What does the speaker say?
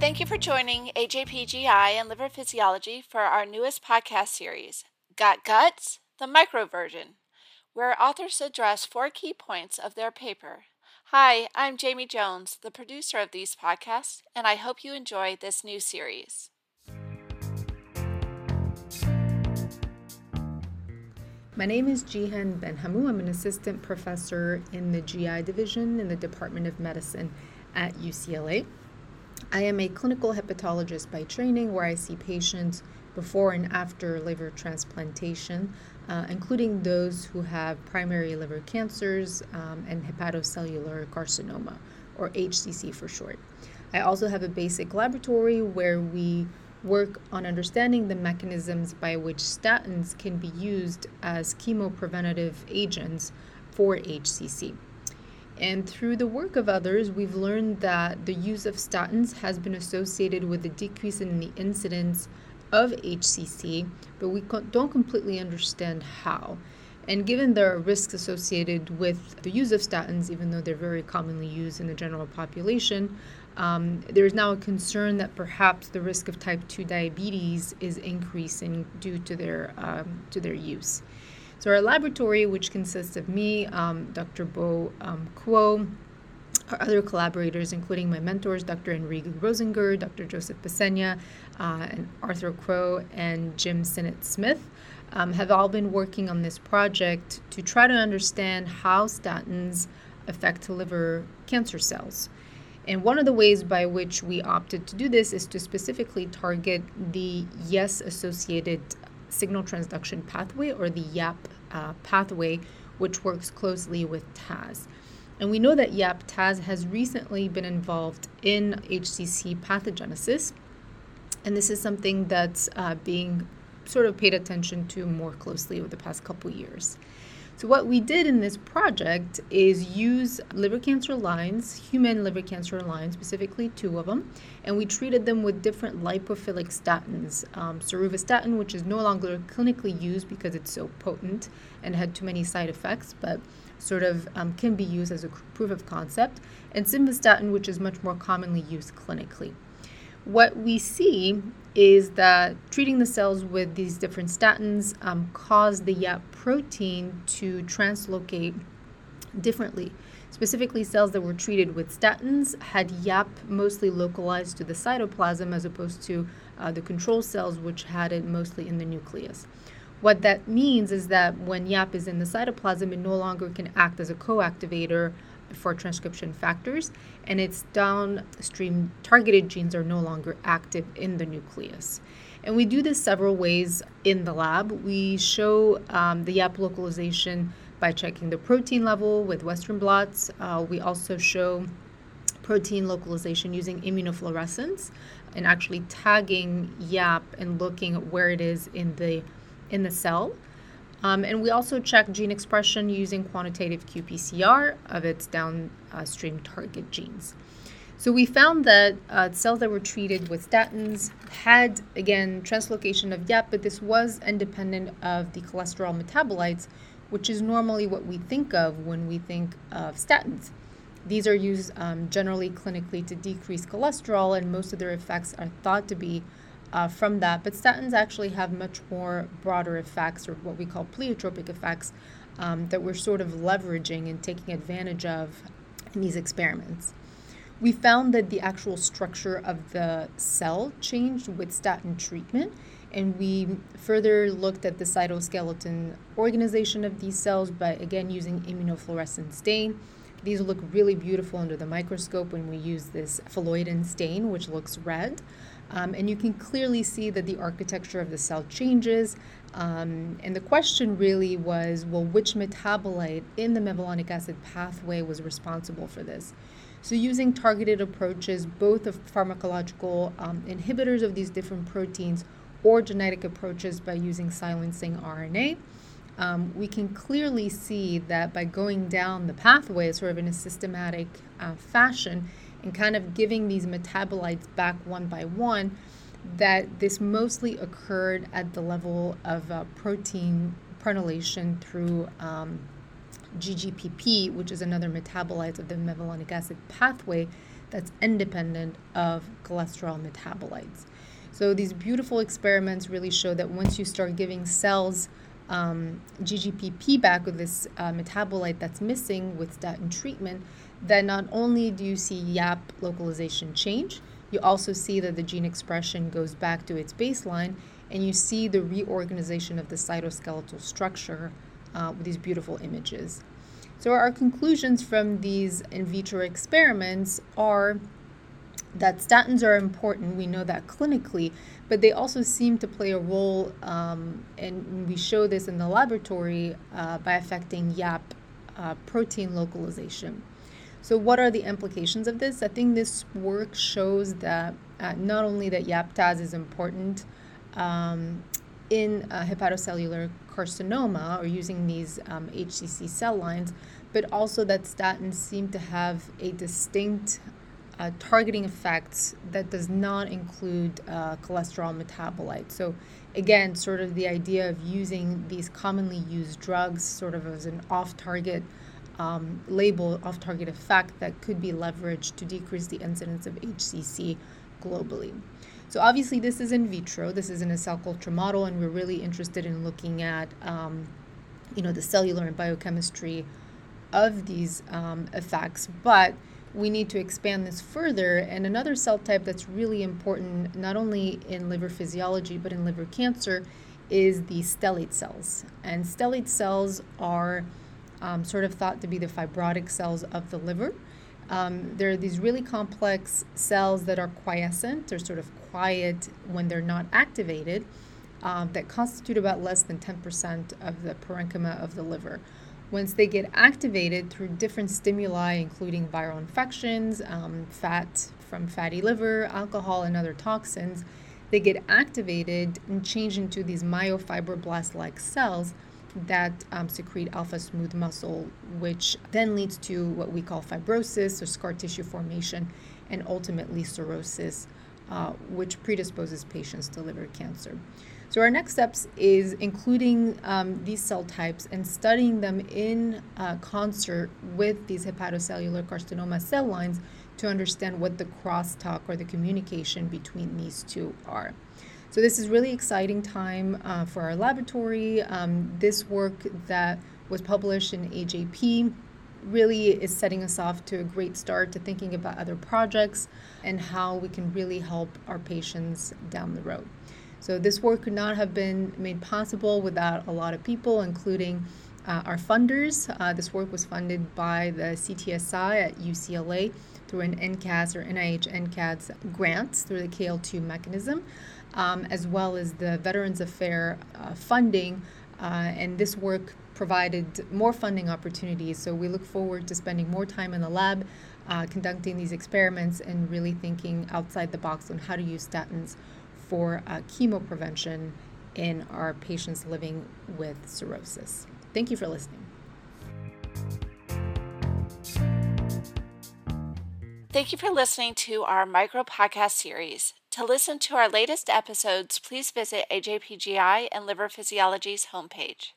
Thank you for joining AJPGI and Liver Physiology for our newest podcast series, Got Guts? The Micro Version, where authors address four key points of their paper. Hi, I'm Jamie Jones, the producer of these podcasts, and I hope you enjoy this new series. My name is Jihane Benhammou. I'm an assistant professor in the GI division in the Department of Medicine at UCLA. I am a clinical hepatologist by training where I see patients before and after liver transplantation, uh, including those who have primary liver cancers um, and hepatocellular carcinoma, or HCC for short. I also have a basic laboratory where we work on understanding the mechanisms by which statins can be used as chemopreventative agents for HCC. And through the work of others, we've learned that the use of statins has been associated with a decrease in the incidence of HCC, but we don't completely understand how. And given there are risks associated with the use of statins, even though they're very commonly used in the general population, um, there is now a concern that perhaps the risk of type 2 diabetes is increasing due to their, um, to their use. So our laboratory, which consists of me, um, Dr. Bo um, Kuo, our other collaborators, including my mentors, Dr. Enrique Rozengurt, Dr. Joseph Pisegna, uh, and Arthur Ko, and Jim Sinnett Smith, um, have all been working on this project to try to understand how statins affect liver cancer cells. And one of the ways by which we opted to do this is to specifically target the yes associated signal transduction pathway or the YAP uh, pathway, which works closely with TAZ. And we know that YAP TAZ has recently been involved in HCC pathogenesis. And this is something that's uh, being sort of paid attention to more closely over the past couple years. So, what we did in this project is use liver cancer lines, human liver cancer lines, specifically two of them, and we treated them with different lipophilic statins. Um, Rosuvastatin, which is no longer clinically used because it's so potent and had too many side effects, but sort of um, can be used as a proof of concept, and simvastatin, which is much more commonly used clinically what we see is that treating the cells with these different statins um, cause the YAP protein to translocate differently. Specifically, cells that were treated with statins had YAP mostly localized to the cytoplasm as opposed to uh, the control cells, which had it mostly in the nucleus. What that means is that when YAP is in the cytoplasm, it no longer can act as a co activator for transcription factors, and its downstream targeted genes are no longer active in the nucleus. And we do this several ways in the lab. We show um, the YAP localization by checking the protein level with Western blots. Uh, we also show protein localization using immunofluorescence and actually tagging YAP and looking at where it is in the in the cell. Um, and we also check gene expression using quantitative qPCR of its downstream target genes. So we found that uh, cells that were treated with statins had, again, translocation of YAP, but this was independent of the cholesterol metabolites, which is normally what we think of when we think of statins. These are used um, generally clinically to decrease cholesterol, and most of their effects are thought to be uh, from that. But statins actually have much more broader effects, or what we call pleiotropic effects, um, that we're sort of leveraging and taking advantage of in these experiments. We found that the actual structure of the cell changed with statin treatment, and we further looked at the cytoskeleton organization of these cells by again using immunofluorescent stain. These look really beautiful under the microscope when we use this phalloidin stain, which looks red. Um, and you can clearly see that the architecture of the cell changes. Um, and the question really was well, which metabolite in the mevalonic acid pathway was responsible for this? So, using targeted approaches, both of pharmacological um, inhibitors of these different proteins or genetic approaches by using silencing RNA, um, we can clearly see that by going down the pathway, sort of in a systematic uh, fashion, and kind of giving these metabolites back one by one, that this mostly occurred at the level of uh, protein prenylation through um, GGPP, which is another metabolite of the mevalonic acid pathway that's independent of cholesterol metabolites. So these beautiful experiments really show that once you start giving cells um, GGPP back with this uh, metabolite that's missing with statin treatment, then not only do you see YAP localization change, you also see that the gene expression goes back to its baseline, and you see the reorganization of the cytoskeletal structure uh, with these beautiful images. So, our conclusions from these in vitro experiments are that statins are important. We know that clinically, but they also seem to play a role, um, and we show this in the laboratory uh, by affecting YAP uh, protein localization. So, what are the implications of this? I think this work shows that uh, not only that YAPTAZ is important um, in hepatocellular carcinoma or using these um, HCC cell lines, but also that statins seem to have a distinct uh, targeting effect that does not include uh, cholesterol metabolites. So, again, sort of the idea of using these commonly used drugs sort of as an off target um, label, off target effect that could be leveraged to decrease the incidence of HCC globally. So, obviously, this is in vitro, this is in a cell culture model, and we're really interested in looking at um, you know, the cellular and biochemistry of these um, effects. But we need to expand this further. And another cell type that's really important, not only in liver physiology, but in liver cancer, is the stellate cells. And stellate cells are um, sort of thought to be the fibrotic cells of the liver. Um, they're these really complex cells that are quiescent, they're sort of quiet when they're not activated, um, that constitute about less than 10% of the parenchyma of the liver. Once they get activated through different stimuli, including viral infections, um, fat from fatty liver, alcohol, and other toxins, they get activated and change into these myofibroblast like cells that um, secrete alpha smooth muscle, which then leads to what we call fibrosis or scar tissue formation, and ultimately cirrhosis, uh, which predisposes patients to liver cancer. So our next steps is including um, these cell types and studying them in uh, concert with these hepatocellular carcinoma cell lines to understand what the crosstalk or the communication between these two are. So this is really exciting time uh, for our laboratory. Um, this work that was published in AJP really is setting us off to a great start to thinking about other projects and how we can really help our patients down the road. So this work could not have been made possible without a lot of people, including uh, our funders. Uh, this work was funded by the CTSI at UCLA through an NCATS or NIH NCATS grants through the KL2 mechanism, um, as well as the Veterans Affairs uh, funding. Uh, and this work provided more funding opportunities. So we look forward to spending more time in the lab, uh, conducting these experiments, and really thinking outside the box on how to use statins for uh, chemo prevention in our patients living with cirrhosis. Thank you for listening. Thank you for listening to our micro podcast series. To listen to our latest episodes, please visit AJPGI and Liver Physiology's homepage.